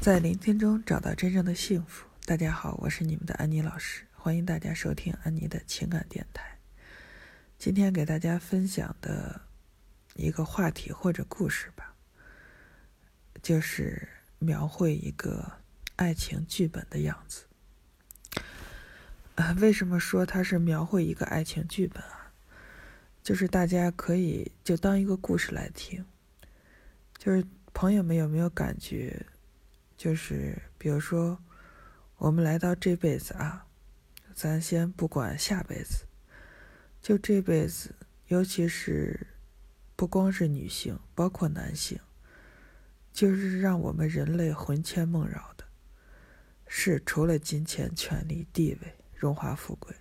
在聆听中找到真正的幸福。大家好，我是你们的安妮老师，欢迎大家收听安妮的情感电台。今天给大家分享的一个话题或者故事吧，就是描绘一个爱情剧本的样子。啊，为什么说它是描绘一个爱情剧本啊？就是大家可以就当一个故事来听。就是朋友们有没有感觉？就是比如说，我们来到这辈子啊，咱先不管下辈子，就这辈子，尤其是不光是女性，包括男性，就是让我们人类魂牵梦绕的，是除了金钱、权力、地位、荣华富贵，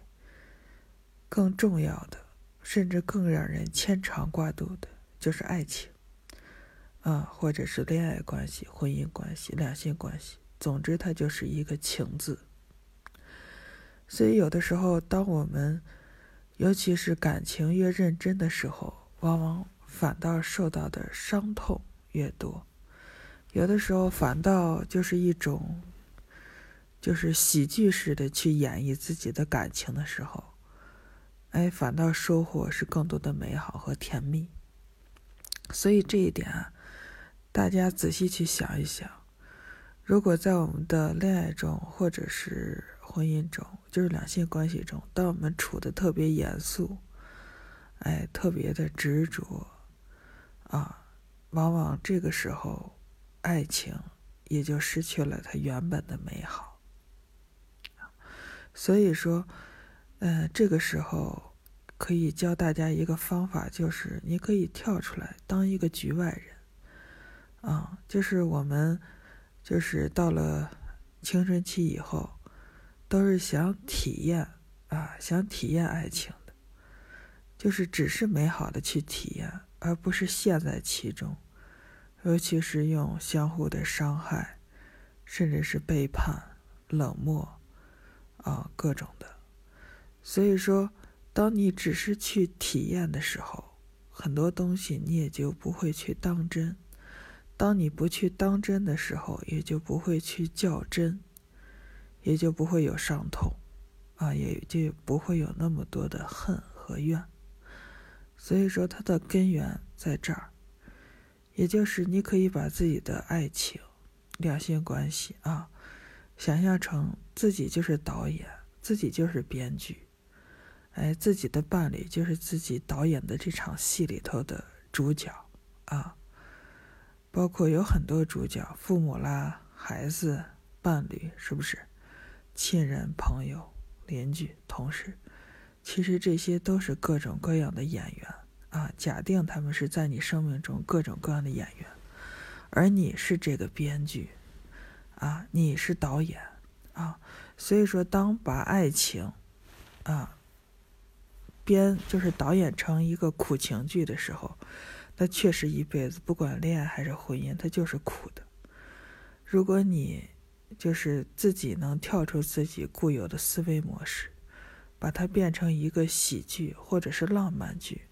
更重要的，甚至更让人牵肠挂肚的，就是爱情。啊，或者是恋爱关系、婚姻关系、两性关系，总之它就是一个“情”字。所以有的时候，当我们尤其是感情越认真的时候，往往反倒受到的伤痛越多。有的时候反倒就是一种，就是喜剧式的去演绎自己的感情的时候，哎，反倒收获是更多的美好和甜蜜。所以这一点啊。大家仔细去想一想，如果在我们的恋爱中，或者是婚姻中，就是两性关系中，当我们处的特别严肃，哎，特别的执着，啊，往往这个时候，爱情也就失去了它原本的美好。所以说，嗯，这个时候可以教大家一个方法，就是你可以跳出来当一个局外人。啊，就是我们，就是到了青春期以后，都是想体验啊，想体验爱情的，就是只是美好的去体验，而不是陷在其中，尤其是用相互的伤害，甚至是背叛、冷漠啊各种的。所以说，当你只是去体验的时候，很多东西你也就不会去当真。当你不去当真的时候，也就不会去较真，也就不会有伤痛，啊，也就不会有那么多的恨和怨。所以说，它的根源在这儿，也就是你可以把自己的爱情、两性关系啊，想象成自己就是导演，自己就是编剧，哎，自己的伴侣就是自己导演的这场戏里头的主角啊。包括有很多主角，父母啦、孩子、伴侣，是不是？亲人、朋友、邻居、同事，其实这些都是各种各样的演员啊。假定他们是在你生命中各种各样的演员，而你是这个编剧啊，你是导演啊。所以说，当把爱情啊编就是导演成一个苦情剧的时候。那确实一辈子，不管恋爱还是婚姻，它就是苦的。如果你就是自己能跳出自己固有的思维模式，把它变成一个喜剧或者是浪漫剧，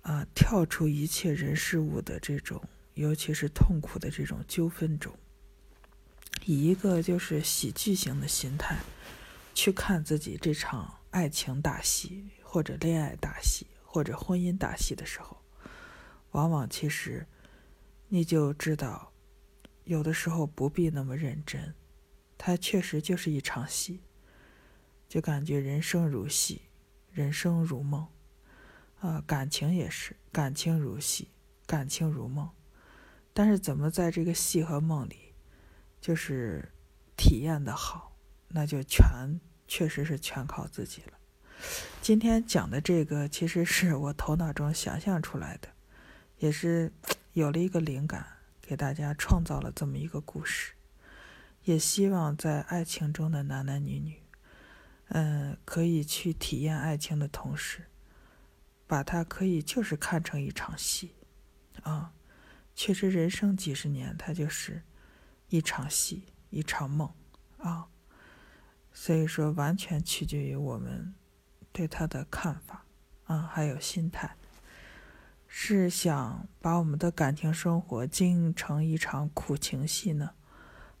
啊，跳出一切人事物的这种，尤其是痛苦的这种纠纷中，以一个就是喜剧型的心态去看自己这场爱情大戏，或者恋爱大戏，或者婚姻大戏的时候。往往其实，你就知道，有的时候不必那么认真，它确实就是一场戏，就感觉人生如戏，人生如梦，啊，感情也是，感情如戏，感情如梦，但是怎么在这个戏和梦里，就是体验的好，那就全确实是全靠自己了。今天讲的这个，其实是我头脑中想象出来的。也是有了一个灵感，给大家创造了这么一个故事，也希望在爱情中的男男女女，嗯，可以去体验爱情的同时，把它可以就是看成一场戏，啊，确实人生几十年，它就是一场戏，一场梦，啊，所以说完全取决于我们对他的看法，啊，还有心态。是想把我们的感情生活经营成一场苦情戏呢，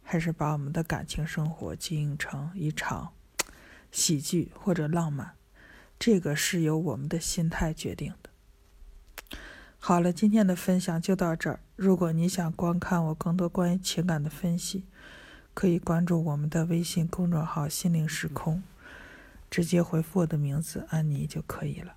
还是把我们的感情生活经营成一场喜剧或者浪漫？这个是由我们的心态决定的。好了，今天的分享就到这儿。如果你想观看我更多关于情感的分析，可以关注我们的微信公众号“心灵时空”，直接回复我的名字“安妮”就可以了。